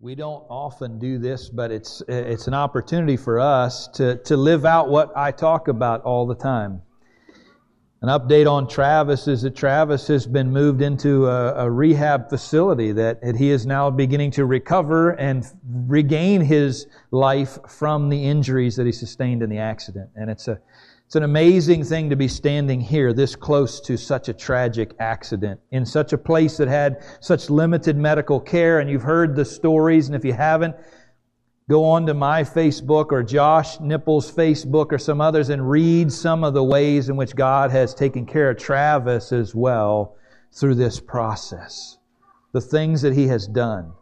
We don't often do this, but it's, it's an opportunity for us to, to live out what I talk about all the time. An update on Travis is that Travis has been moved into a, a, rehab facility that he is now beginning to recover and regain his life from the injuries that he sustained in the accident. And it's a, it's an amazing thing to be standing here this close to such a tragic accident in such a place that had such limited medical care. And you've heard the stories. And if you haven't, go on to my Facebook or Josh Nipples' Facebook or some others and read some of the ways in which God has taken care of Travis as well through this process. The things that he has done.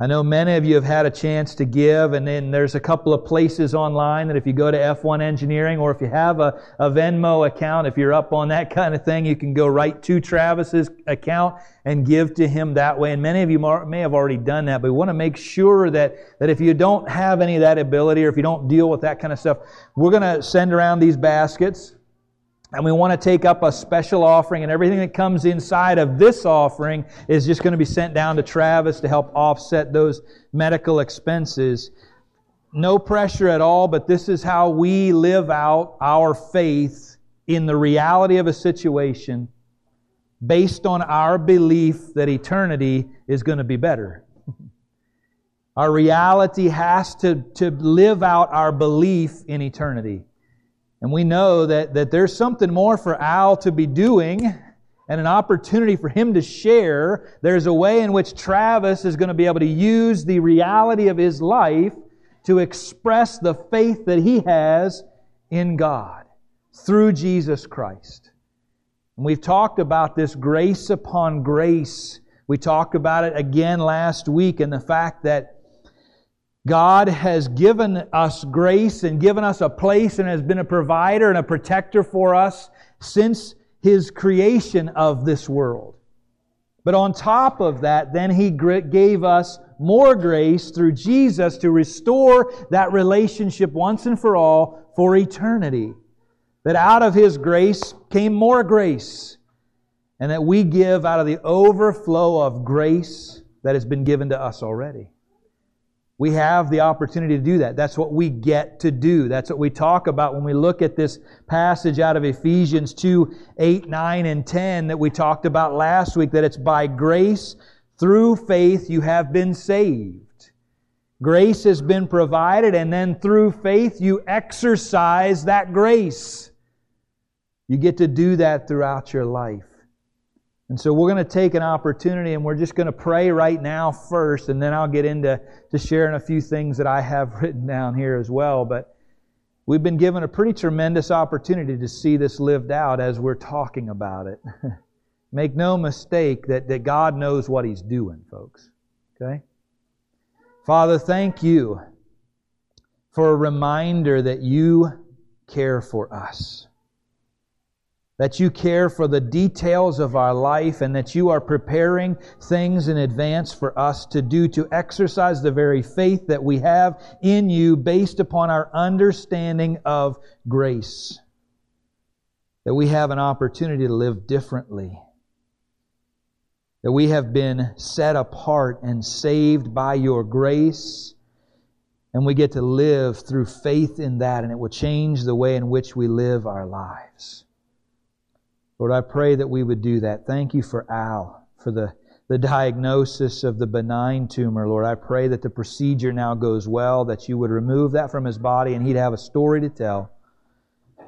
I know many of you have had a chance to give, and then there's a couple of places online that if you go to F1 Engineering or if you have a, a Venmo account, if you're up on that kind of thing, you can go right to Travis's account and give to him that way. And many of you may have already done that, but we want to make sure that, that if you don't have any of that ability or if you don't deal with that kind of stuff, we're going to send around these baskets and we want to take up a special offering, and everything that comes inside of this offering is just going to be sent down to Travis to help offset those medical expenses. No pressure at all, but this is how we live out our faith in the reality of a situation based on our belief that eternity is going to be better. Our reality has to, to live out our belief in eternity. And we know that, that there's something more for Al to be doing and an opportunity for him to share. There's a way in which Travis is going to be able to use the reality of his life to express the faith that he has in God through Jesus Christ. And we've talked about this grace upon grace. We talked about it again last week and the fact that God has given us grace and given us a place and has been a provider and a protector for us since His creation of this world. But on top of that, then He gave us more grace through Jesus to restore that relationship once and for all for eternity. That out of His grace came more grace. And that we give out of the overflow of grace that has been given to us already. We have the opportunity to do that. That's what we get to do. That's what we talk about when we look at this passage out of Ephesians 2, 8, 9, and 10 that we talked about last week, that it's by grace through faith you have been saved. Grace has been provided, and then through faith you exercise that grace. You get to do that throughout your life. And so we're going to take an opportunity and we're just going to pray right now first, and then I'll get into to sharing a few things that I have written down here as well. But we've been given a pretty tremendous opportunity to see this lived out as we're talking about it. Make no mistake that, that God knows what He's doing, folks. Okay? Father, thank you for a reminder that you care for us that you care for the details of our life and that you are preparing things in advance for us to do to exercise the very faith that we have in you based upon our understanding of grace. That we have an opportunity to live differently. That we have been set apart and saved by your grace. And we get to live through faith in that, and it will change the way in which we live our lives. Lord, I pray that we would do that. Thank you for Al, for the, the diagnosis of the benign tumor. Lord, I pray that the procedure now goes well, that you would remove that from his body and he'd have a story to tell.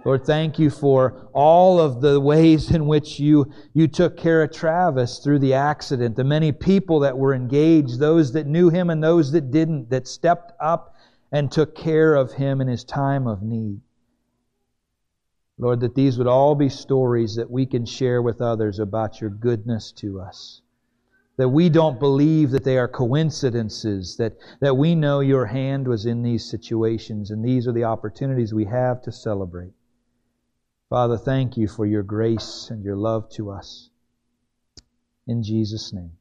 Lord, thank you for all of the ways in which you, you took care of Travis through the accident, the many people that were engaged, those that knew him and those that didn't, that stepped up and took care of him in his time of need. Lord, that these would all be stories that we can share with others about your goodness to us. That we don't believe that they are coincidences, that, that we know your hand was in these situations, and these are the opportunities we have to celebrate. Father, thank you for your grace and your love to us. In Jesus' name,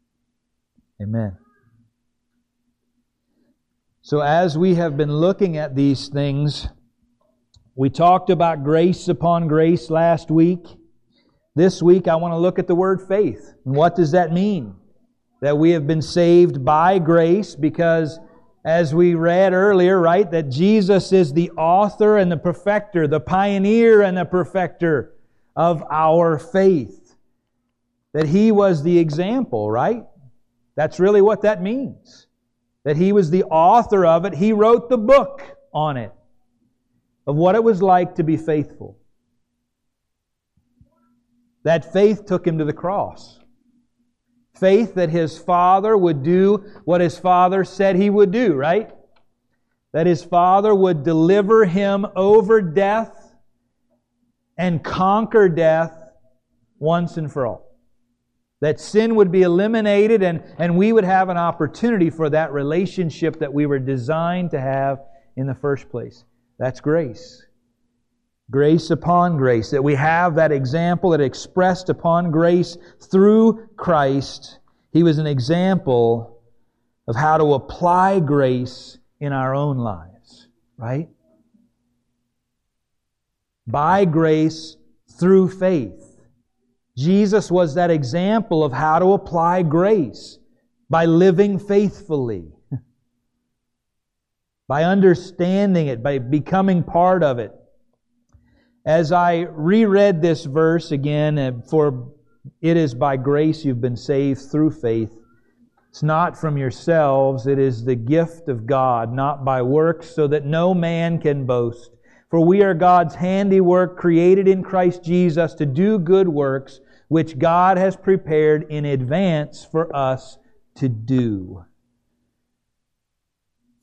amen. So, as we have been looking at these things, we talked about grace upon grace last week. This week, I want to look at the word faith. And what does that mean? that we have been saved by grace because as we read earlier, right, that Jesus is the author and the perfecter, the pioneer and the perfecter of our faith. That he was the example, right? That's really what that means. That he was the author of it. He wrote the book on it of what it was like to be faithful. That faith took him to the cross. Faith that his father would do what his father said he would do, right? That his father would deliver him over death and conquer death once and for all. That sin would be eliminated and, and we would have an opportunity for that relationship that we were designed to have in the first place. That's grace. Grace upon grace. That we have that example that expressed upon grace through Christ. He was an example of how to apply grace in our own lives, right? By grace through faith. Jesus was that example of how to apply grace by living faithfully, by understanding it, by becoming part of it. As I reread this verse again, uh, for it is by grace you've been saved through faith. It's not from yourselves, it is the gift of God, not by works, so that no man can boast. For we are God's handiwork, created in Christ Jesus to do good works, which God has prepared in advance for us to do.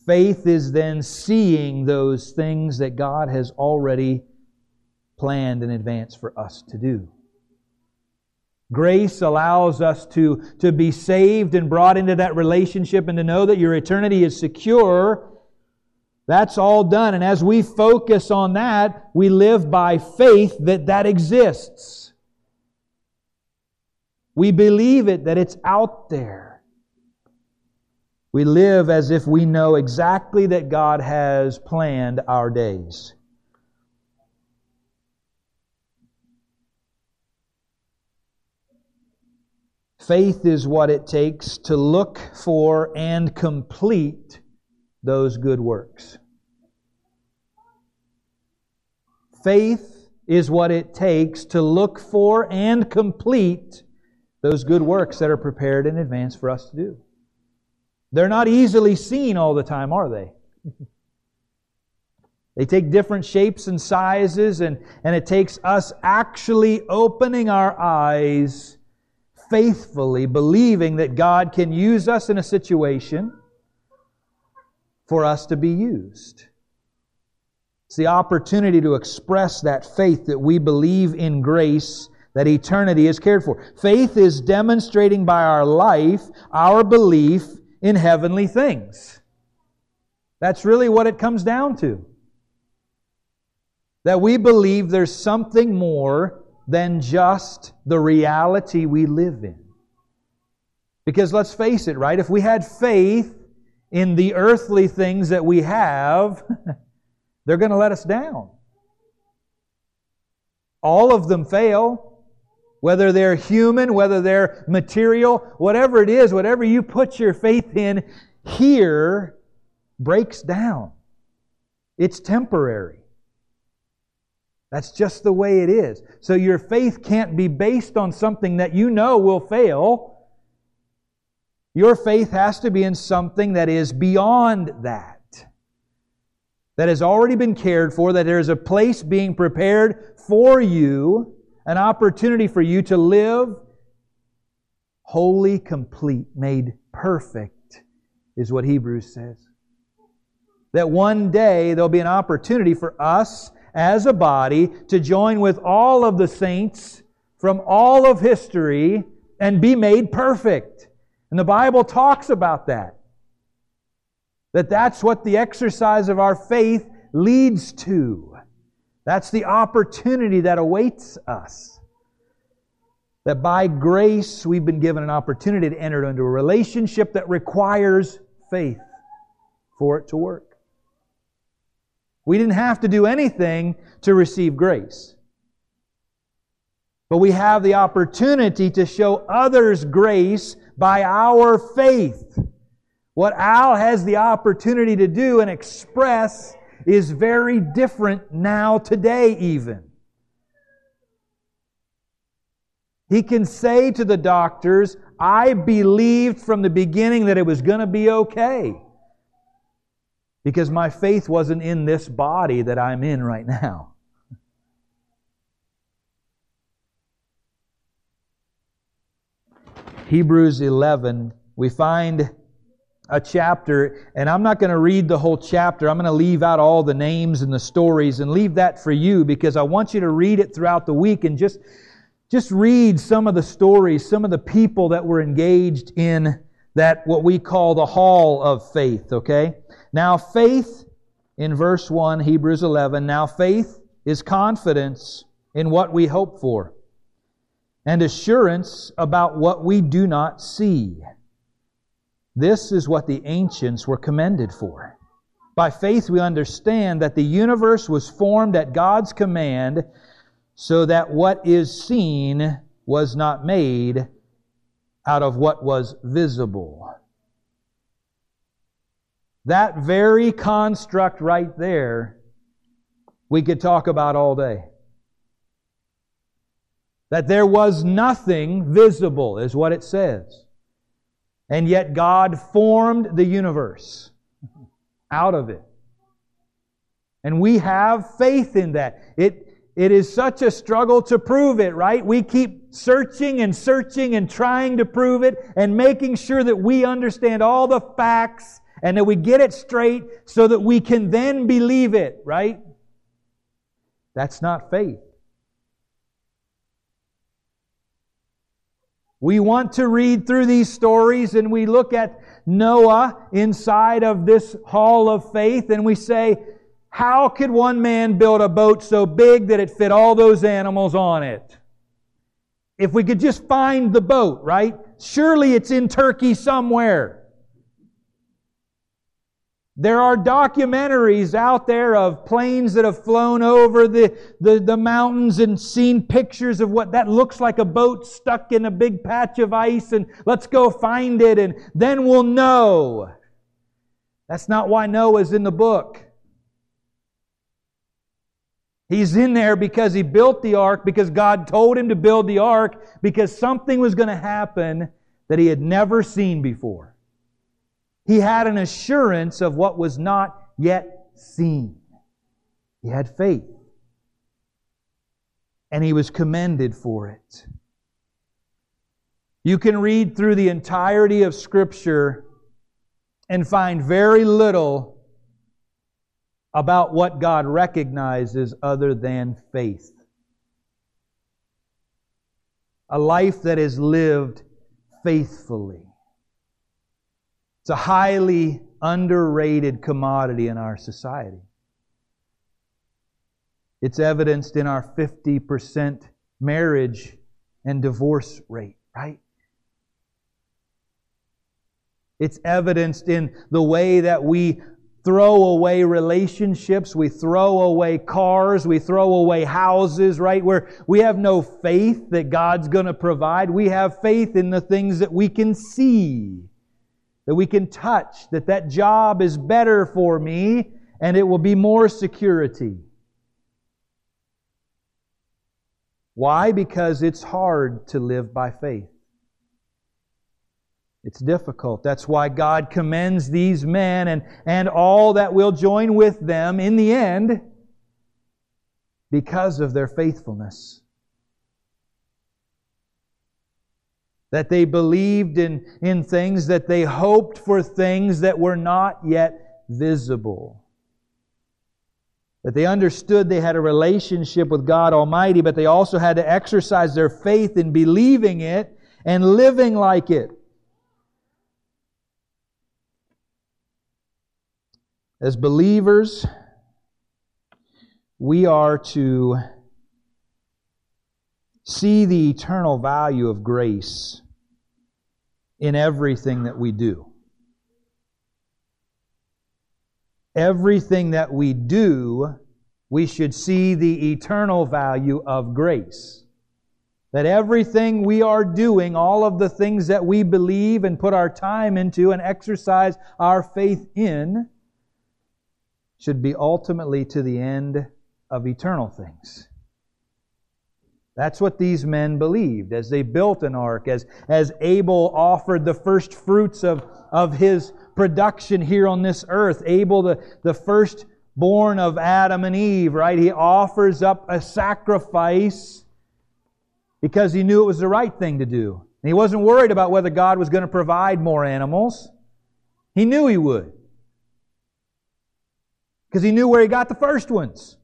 Faith is then seeing those things that God has already planned in advance for us to do. Grace allows us to, to be saved and brought into that relationship and to know that your eternity is secure. That's all done. And as we focus on that, we live by faith that that exists. We believe it, that it's out there. We live as if we know exactly that God has planned our days. Faith is what it takes to look for and complete those good works. Faith is what it takes to look for and complete those good works that are prepared in advance for us to do. They're not easily seen all the time, are they? They take different shapes and sizes, and, and it takes us actually opening our eyes faithfully believing that God can use us in a situation for us to be used. It's the opportunity to express that faith that we believe in grace, that eternity is cared for. Faith is demonstrating by our life our belief in heavenly things. That's really what it comes down to. That we believe there's something more than just the reality we live in. Because let's face it, right? If we had faith in the earthly things that we have, they're going to let us down. All of them fail. Whether they're human, whether they're material, whatever it is, whatever you put your faith in here breaks down. It's temporary. That's just the way it is. So your faith can't be based on something that you know will fail. Your faith has to be in something that is beyond that. That has already been cared for, that there is a place being prepared for you, an opportunity for you to live wholly complete, made perfect, is what Hebrews says. That one day there'll be an opportunity for us as a body to join with all of the saints from all of history and be made perfect. And the Bible talks about that. That that's what the exercise of our faith leads to. That's the opportunity that awaits us. That by grace we've been given an opportunity to enter into a relationship that requires faith for it to work. We didn't have to do anything to receive grace. But we have the opportunity to show others grace by our faith. What Al has the opportunity to do and express is very different now, today, even. He can say to the doctors, I believed from the beginning that it was going to be okay. Because my faith wasn't in this body that I'm in right now. Hebrews 11, we find a chapter, and I'm not going to read the whole chapter. I'm going to leave out all the names and the stories and leave that for you because I want you to read it throughout the week and just, just read some of the stories, some of the people that were engaged in that, what we call the hall of faith, okay? Now, faith, in verse 1, Hebrews 11, now faith is confidence in what we hope for and assurance about what we do not see. This is what the ancients were commended for. By faith, we understand that the universe was formed at God's command, so that what is seen was not made out of what was visible. That very construct right there, we could talk about all day. That there was nothing visible, is what it says. And yet God formed the universe out of it. And we have faith in that. It, it is such a struggle to prove it, right? We keep searching and searching and trying to prove it and making sure that we understand all the facts and that we get it straight so that we can then believe it, right? That's not faith. We want to read through these stories and we look at Noah inside of this hall of faith and we say, how could one man build a boat so big that it fit all those animals on it? If we could just find the boat, right? Surely it's in Turkey somewhere. There are documentaries out there of planes that have flown over the, the, the, mountains and seen pictures of what that looks like a boat stuck in a big patch of ice and let's go find it and then we'll know. That's not why Noah's in the book. He's in there because he built the ark, because God told him to build the ark, because something was going to happen that he had never seen before. He had an assurance of what was not yet seen. He had faith. And he was commended for it. You can read through the entirety of Scripture and find very little about what God recognizes other than faith. A life that is lived faithfully. It's a highly underrated commodity in our society. It's evidenced in our 50% marriage and divorce rate, right? It's evidenced in the way that we throw away relationships, we throw away cars, we throw away houses, right? Where we have no faith that God's going to provide. We have faith in the things that we can see that we can touch, that that job is better for me and it will be more security. Why? Because it's hard to live by faith. It's difficult. That's why God commends these men and, and all that will join with them in the end because of their faithfulness. That they believed in, in things, that they hoped for things that were not yet visible. That they understood they had a relationship with God Almighty, but they also had to exercise their faith in believing it and living like it. As believers, we are to see the eternal value of grace in everything that we do. Everything that we do, we should see the eternal value of grace. that everything we are doing, all of the things that we believe and put our time into and exercise our faith in, should be ultimately to the end of eternal things. That's what these men believed as they built an ark, as, as Abel offered the first fruits of, of his production here on this earth. Abel, the, the firstborn of Adam and Eve, right? He offers up a sacrifice because he knew it was the right thing to do. And he wasn't worried about whether God was going to provide more animals. He knew he would. Because he knew where he got the first ones.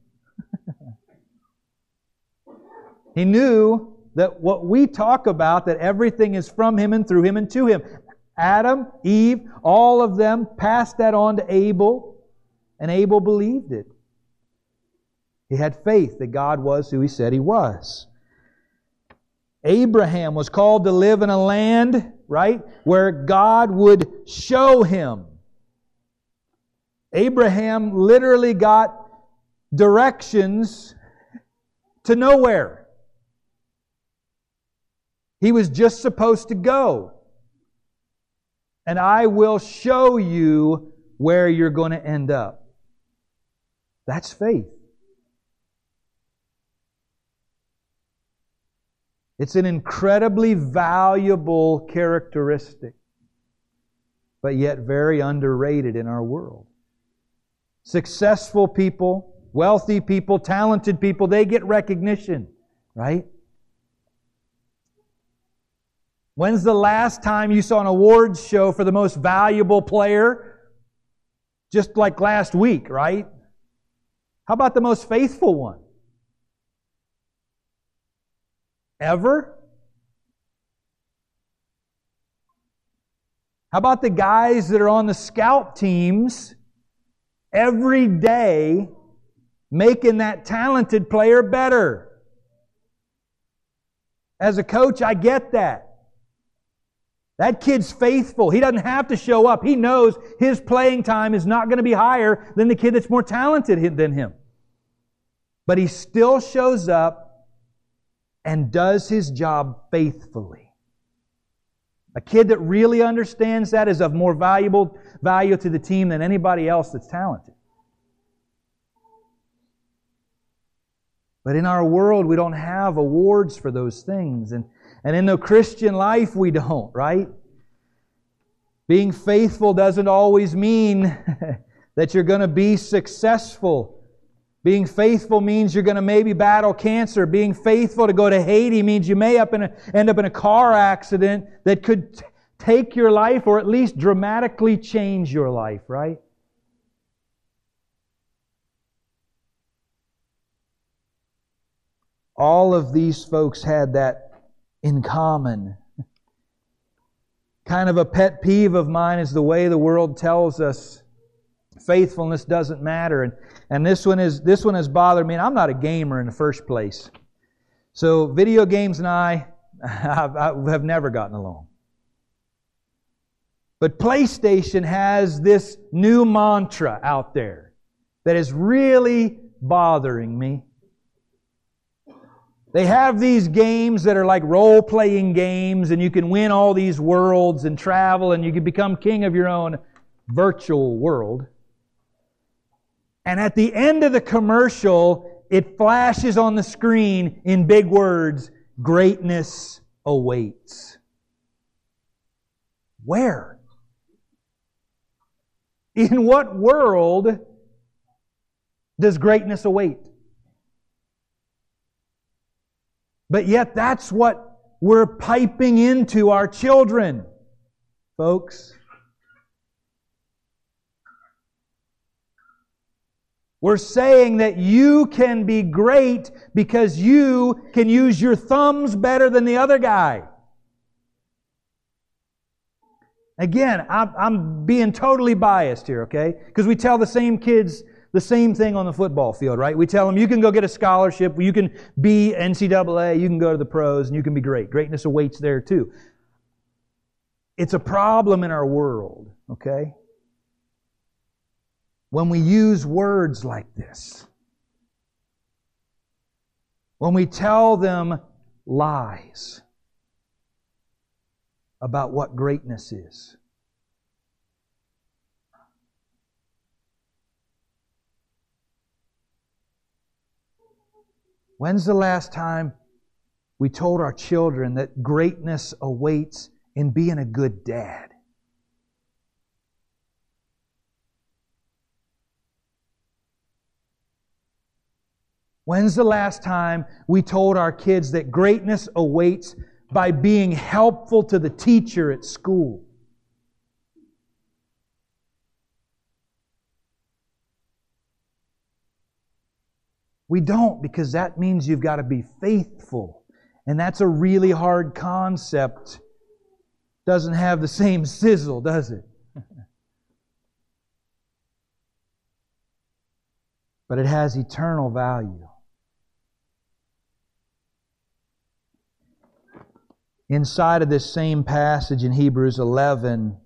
He knew that what we talk about, that everything is from him and through him and to him. Adam, Eve, all of them passed that on to Abel, and Abel believed it. He had faith that God was who he said he was. Abraham was called to live in a land, right, where God would show him. Abraham literally got directions to nowhere. He was just supposed to go. And I will show you where you're going to end up. That's faith. It's an incredibly valuable characteristic, but yet very underrated in our world. Successful people, wealthy people, talented people, they get recognition, right? When's the last time you saw an awards show for the most valuable player? Just like last week, right? How about the most faithful one? Ever? How about the guys that are on the scout teams every day making that talented player better? As a coach, I get that. That kid's faithful. He doesn't have to show up. He knows his playing time is not going to be higher than the kid that's more talented than him. But he still shows up and does his job faithfully. A kid that really understands that is of more valuable value to the team than anybody else that's talented. But in our world, we don't have awards for those things. And, and in the Christian life, we don't, right? Being faithful doesn't always mean that you're going to be successful being faithful means you're going to maybe battle cancer. Being faithful to go to Haiti means you may up in a, end up in a car accident that could t- take your life or at least dramatically change your life, right? All of these folks had that in common. Kind of a pet peeve of mine is the way the world tells us faithfulness doesn't matter. And and this one is this one has bothered me. And I'm not a gamer in the first place, so video games and I have never gotten along. But PlayStation has this new mantra out there that is really bothering me. They have these games that are like role playing games, and you can win all these worlds and travel, and you can become king of your own virtual world. And at the end of the commercial, it flashes on the screen in big words greatness awaits. Where? In what world does greatness await? But yet, that's what we're piping into our children, folks. We're saying that you can be great because you can use your thumbs better than the other guy. Again, I'm, being totally biased here, okay? Because we tell the same kids the same thing on the football field, right? We tell them you can go get a scholarship, you can be NCAA, you can go to the pros, and you can be great. Greatness awaits there too. It's a problem in our world, okay? when we use words like this. When we tell them lies about what greatness is. When's the last time we told our children that greatness awaits in being a good dad? When's the last time we told our kids that greatness awaits by being helpful to the teacher at school? We don't because that means you've got to be faithful. And that's a really hard concept. Doesn't have the same sizzle, does it? but it has eternal value. Inside of this same passage in Hebrews 11,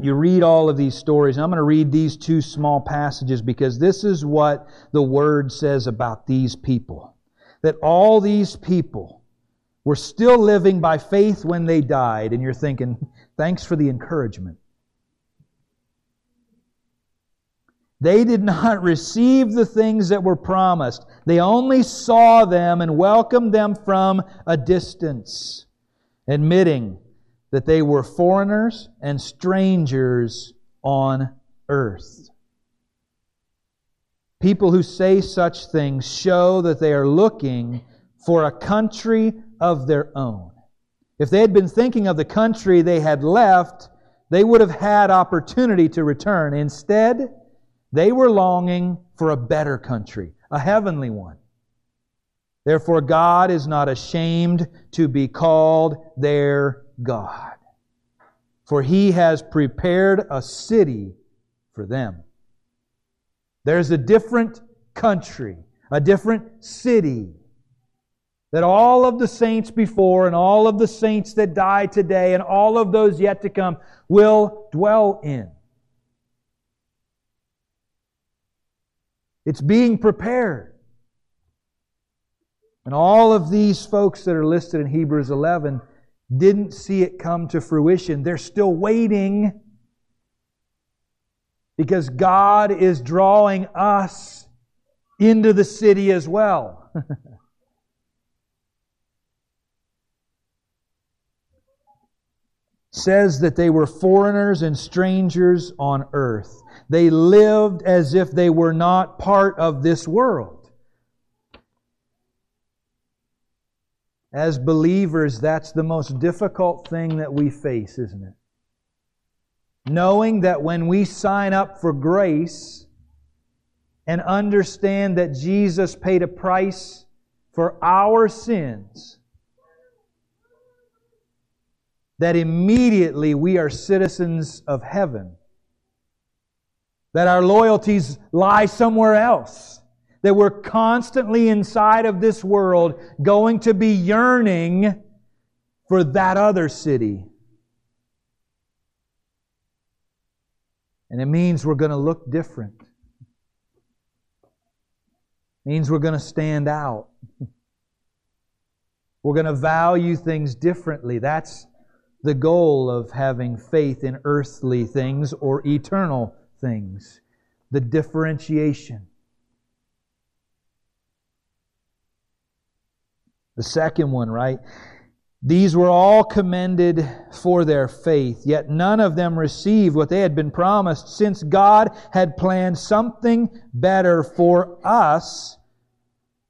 you read all of these stories. I'm going to read these two small passages because this is what the Word says about these people. That all these people were still living by faith when they died. And you're thinking, thanks for the encouragement. They did not receive the things that were promised. They only saw them and welcomed them from a distance, admitting that they were foreigners and strangers on earth. People who say such things show that they are looking for a country of their own. If they had been thinking of the country they had left, they would have had opportunity to return. Instead, they were longing for a better country, a heavenly one. Therefore, God is not ashamed to be called their God. For he has prepared a city for them. There's a different country, a different city that all of the saints before and all of the saints that die today and all of those yet to come will dwell in. It's being prepared. And all of these folks that are listed in Hebrews 11 didn't see it come to fruition. They're still waiting because God is drawing us into the city as well. says that they were foreigners and strangers on earth. They lived as if they were not part of this world. As believers, that's the most difficult thing that we face, isn't it? Knowing that when we sign up for grace and understand that Jesus paid a price for our sins, that immediately we are citizens of heaven. That our loyalties lie somewhere else that we're constantly inside of this world going to be yearning for that other city. And it means we're going to look different. It means we're going to stand out. We're going to value things differently. That's the goal of having faith in earthly things or eternal things. The differentiation. The second one, right? These were all commended for their faith, yet none of them received what they had been promised, since God had planned something better for us,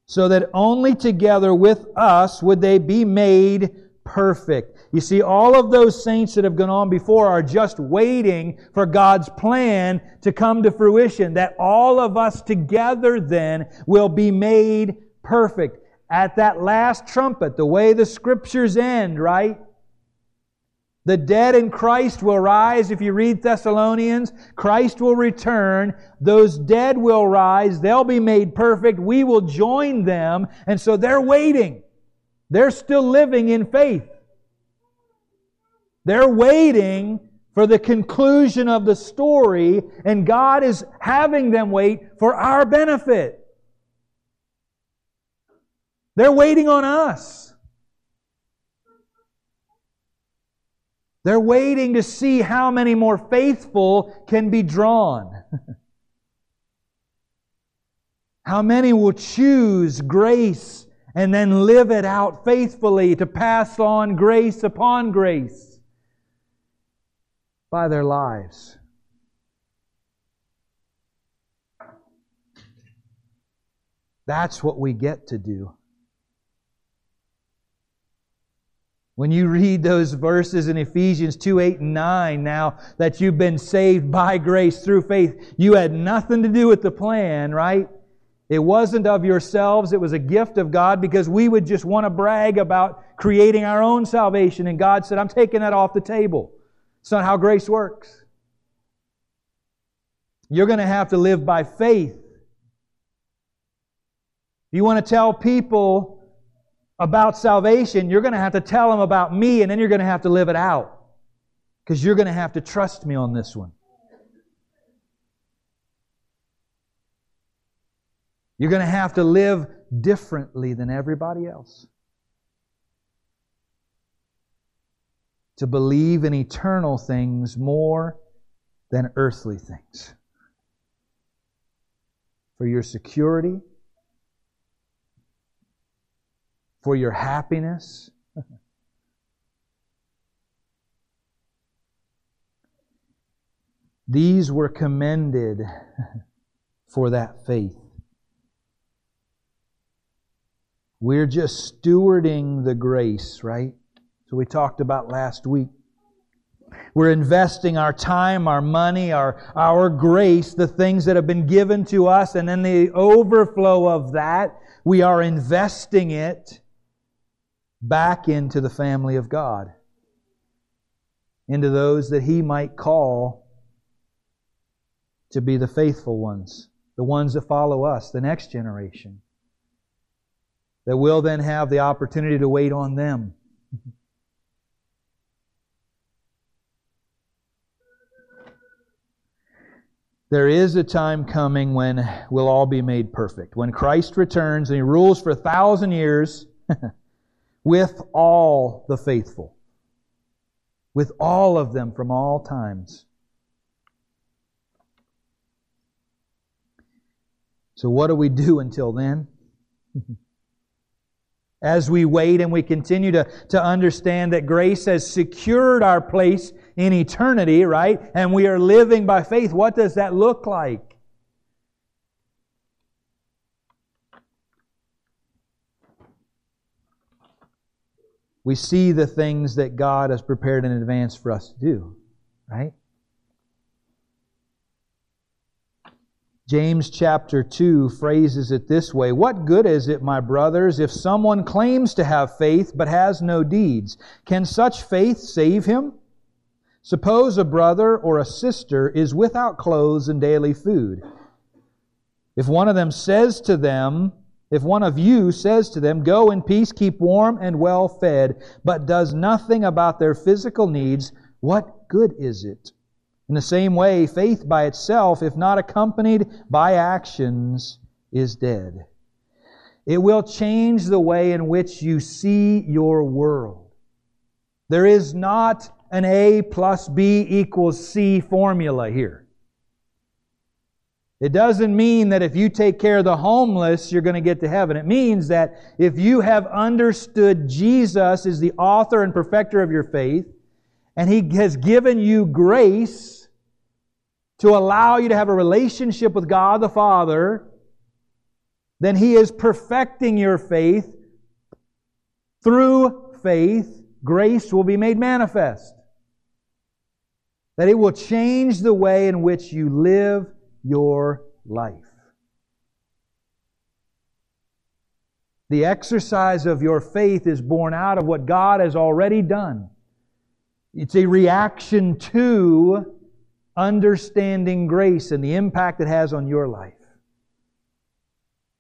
so that only together with us would they be made perfect. You see, all of those saints that have gone on before are just waiting for God's plan to come to fruition, that all of us together then will be made perfect at that last trumpet, the way the scriptures end, right? The dead in Christ will rise. If you read Thessalonians, Christ will return. Those dead will rise. They'll be made perfect. We will join them. And so they're waiting. They're still living in faith. They're waiting for the conclusion of the story, and God is having them wait for our benefit. They're waiting on us. They're waiting to see how many more faithful can be drawn. how many will choose grace and then live it out faithfully to pass on grace upon grace by their lives. That's what we get to do. When you read those verses in Ephesians 2, 8, and 9, now that you've been saved by grace through faith, you had nothing to do with the plan, right? It wasn't of yourselves, it was a gift of God because we would just want to brag about creating our own salvation. And God said, I'm taking that off the table. It's not how grace works. You're going to have to live by faith. You want to tell people about salvation, you're going to have to tell them about me, and then you're going to have to live it out. Because you're going to have to trust me on this one. You're going to have to live differently than everybody else. To believe in eternal things more than earthly things. For your security, for your happiness. These were commended for that faith. We're just stewarding the grace, right? So we talked about last week. We're investing our time, our money, our, our grace, the things that have been given to us, and then the overflow of that, we are investing it back into the family of God, into those that He might call to be the faithful ones, the ones that follow us, the next generation, that will then have the opportunity to wait on them. There is a time coming when we'll all be made perfect. When Christ returns and He rules for a thousand years, with all the faithful, with all of them from all times. So, what do we do until then? As we wait and we continue to, to understand that grace has secured our place in eternity, right? And we are living by faith, what does that look like? We see the things that God has prepared in advance for us to do, right? James chapter 2 phrases it this way What good is it, my brothers, if someone claims to have faith but has no deeds? Can such faith save him? Suppose a brother or a sister is without clothes and daily food. If one of them says to them, if one of you says to them, Go in peace, keep warm and well fed, but does nothing about their physical needs, what good is it? In the same way, faith by itself, if not accompanied by actions, is dead. It will change the way in which you see your world. There is not an A plus B equals C formula here. It doesn't mean that if you take care of the homeless, you're going to get to heaven. It means that if you have understood Jesus is the author and perfecter of your faith, and He has given you grace to allow you to have a relationship with God the Father, then He is perfecting your faith. Through faith, grace will be made manifest. That it will change the way in which you live your life. The exercise of your faith is born out of what God has already done. It's a reaction to understanding grace and the impact it has on your life.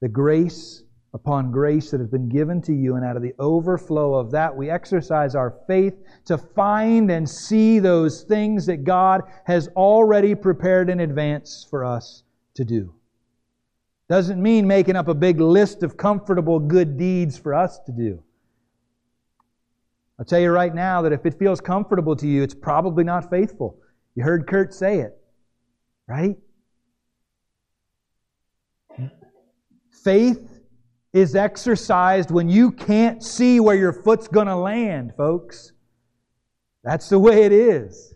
The grace upon grace that has been given to you, and out of the overflow of that, we exercise our faith to find and see those things that God has already prepared in advance for us to do. Doesn't mean making up a big list of comfortable good deeds for us to do. I'll tell you right now that if it feels comfortable to you, it's probably not faithful. You heard Kurt say it, right? Faith is exercised when you can't see where your foot's going to land, folks. That's the way it is.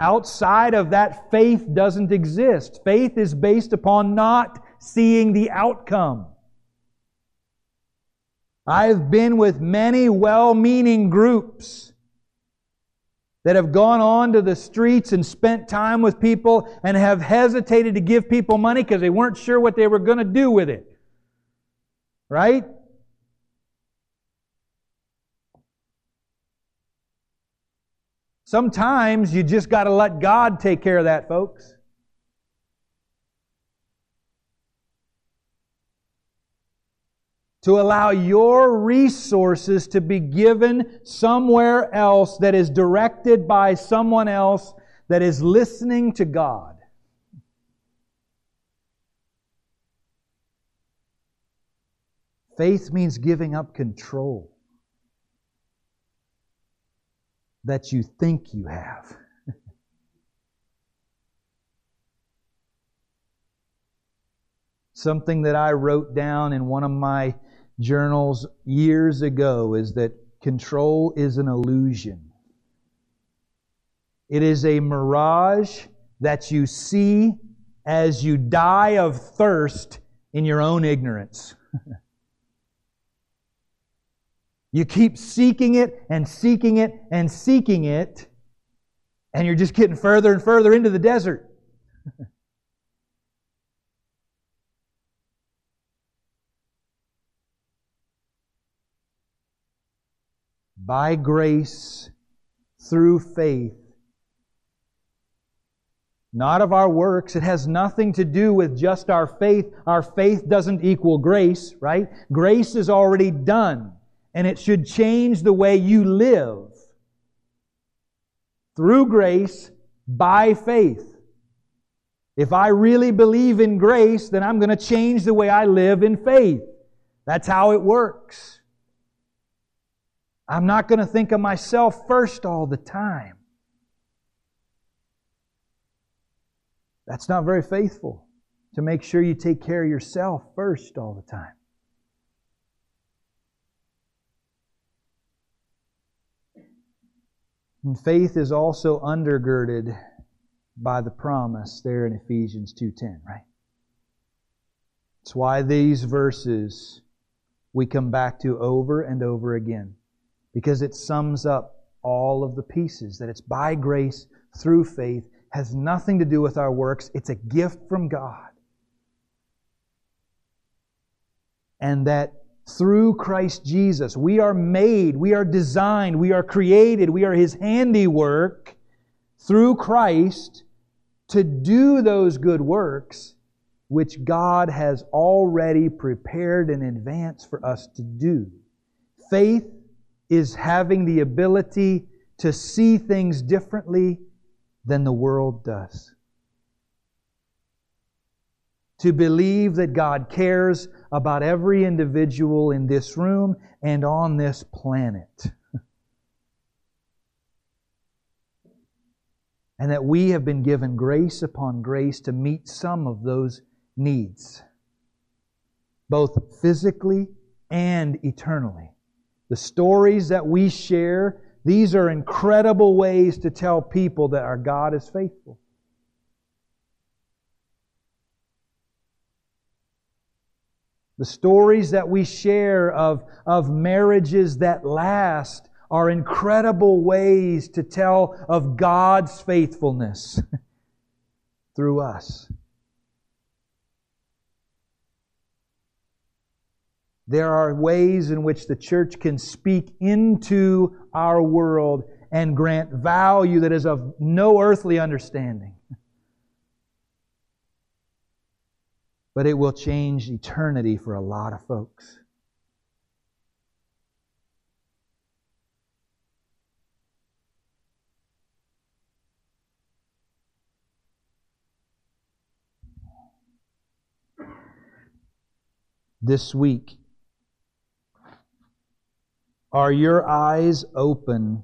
Outside of that, faith doesn't exist. Faith is based upon not seeing the outcome. I've been with many well meaning groups that have gone on to the streets and spent time with people and have hesitated to give people money because they weren't sure what they were going to do with it. Right? Sometimes you just got to let God take care of that, folks. To allow your resources to be given somewhere else that is directed by someone else that is listening to God. Faith means giving up control that you think you have. Something that I wrote down in one of my journals years ago is that control is an illusion. It is a mirage that you see as you die of thirst in your own ignorance. You keep seeking it and seeking it and seeking it, and you're just getting further and further into the desert. By grace, through faith, not of our works. It has nothing to do with just our faith. Our faith doesn't equal grace, right? Grace is already done and it should change the way you live through grace by faith. If I really believe in grace, then I'm going to change the way I live in faith. That's how it works. I'm not going to think of myself first all the time. That's not very faithful to make sure you take care of yourself first all the time. And faith is also undergirded by the promise there in Ephesians 2:10, right? That's why these verses we come back to over and over again because it sums up all of the pieces that it's by grace through faith has nothing to do with our works it's a gift from God and that through Christ Jesus. We are made, we are designed, we are created, we are His handiwork through Christ to do those good works which God has already prepared in advance for us to do. Faith is having the ability to see things differently than the world does to believe that God cares about every individual in this room and on this planet. and that we have been given grace upon grace to meet some of those needs, both physically and eternally. The stories that we share, these are incredible ways to tell people that our God is faithful. The stories that we share of, of marriages that last are incredible ways to tell of God's faithfulness through us. There are ways in which the church can speak into our world and grant value that is of no earthly understanding. but it will change eternity for a lot of folks. This week, Are your eyes open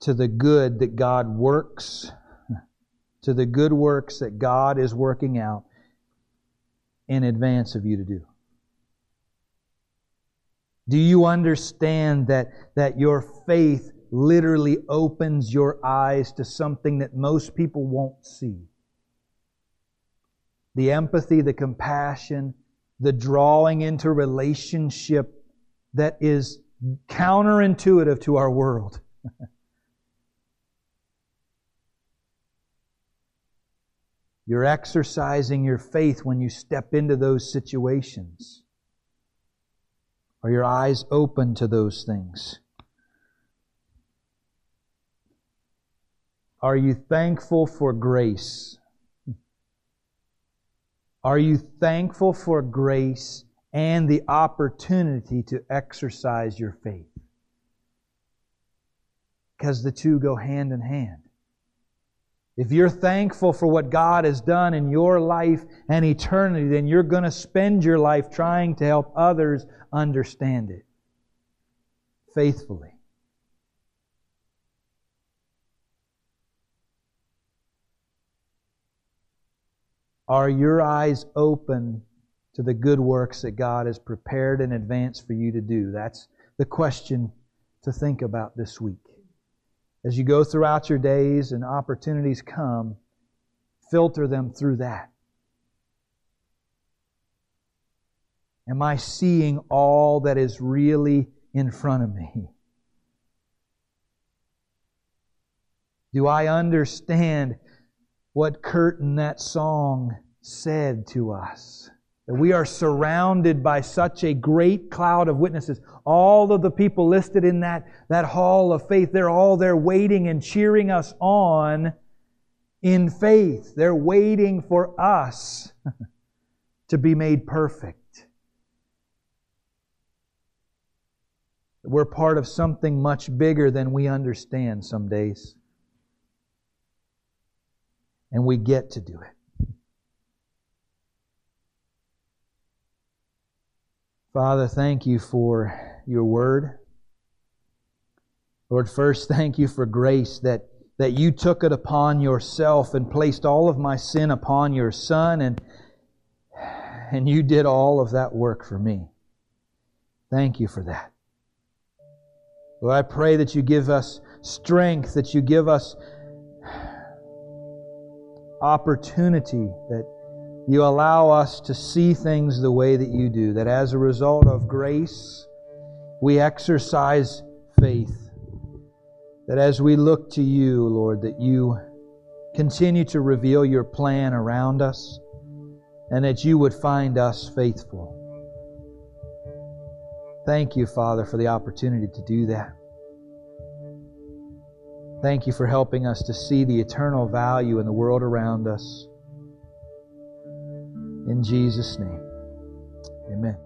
to the good that God works, to the good works that God is working out in advance of you to do? Do you understand that, that your faith literally opens your eyes to something that most people won't see? The empathy, the compassion, the drawing into relationship that is counterintuitive to our world. You're exercising your faith when you step into those situations. Are your eyes open to those things? Are you thankful for grace? Are you thankful for grace and the opportunity to exercise your faith? Because the two go hand in hand. If you're thankful for what God has done in your life and eternity, then you're going to spend your life trying to help others understand it faithfully. Are your eyes open to the good works that God has prepared in advance for you to do? That's the question to think about this week. As you go throughout your days and opportunities come, filter them through that. Am I seeing all that is really in front of me? Do I understand what Kurt in that song said to us? That we are surrounded by such a great cloud of witnesses. All of the people listed in that, that hall of faith, they're all there waiting and cheering us on in faith. They're waiting for us to be made perfect. We're part of something much bigger than we understand some days. And we get to do it. Father, thank you for your word. Lord, first, thank you for grace that, that you took it upon yourself and placed all of my sin upon your Son, and, and you did all of that work for me. Thank you for that. Lord, I pray that you give us strength, that you give us opportunity, that you allow us to see things the way that you do, that as a result of grace, we exercise faith. That as we look to you, Lord, that you continue to reveal your plan around us and that you would find us faithful. Thank you, Father, for the opportunity to do that. Thank you for helping us to see the eternal value in the world around us. In Jesus' name, amen.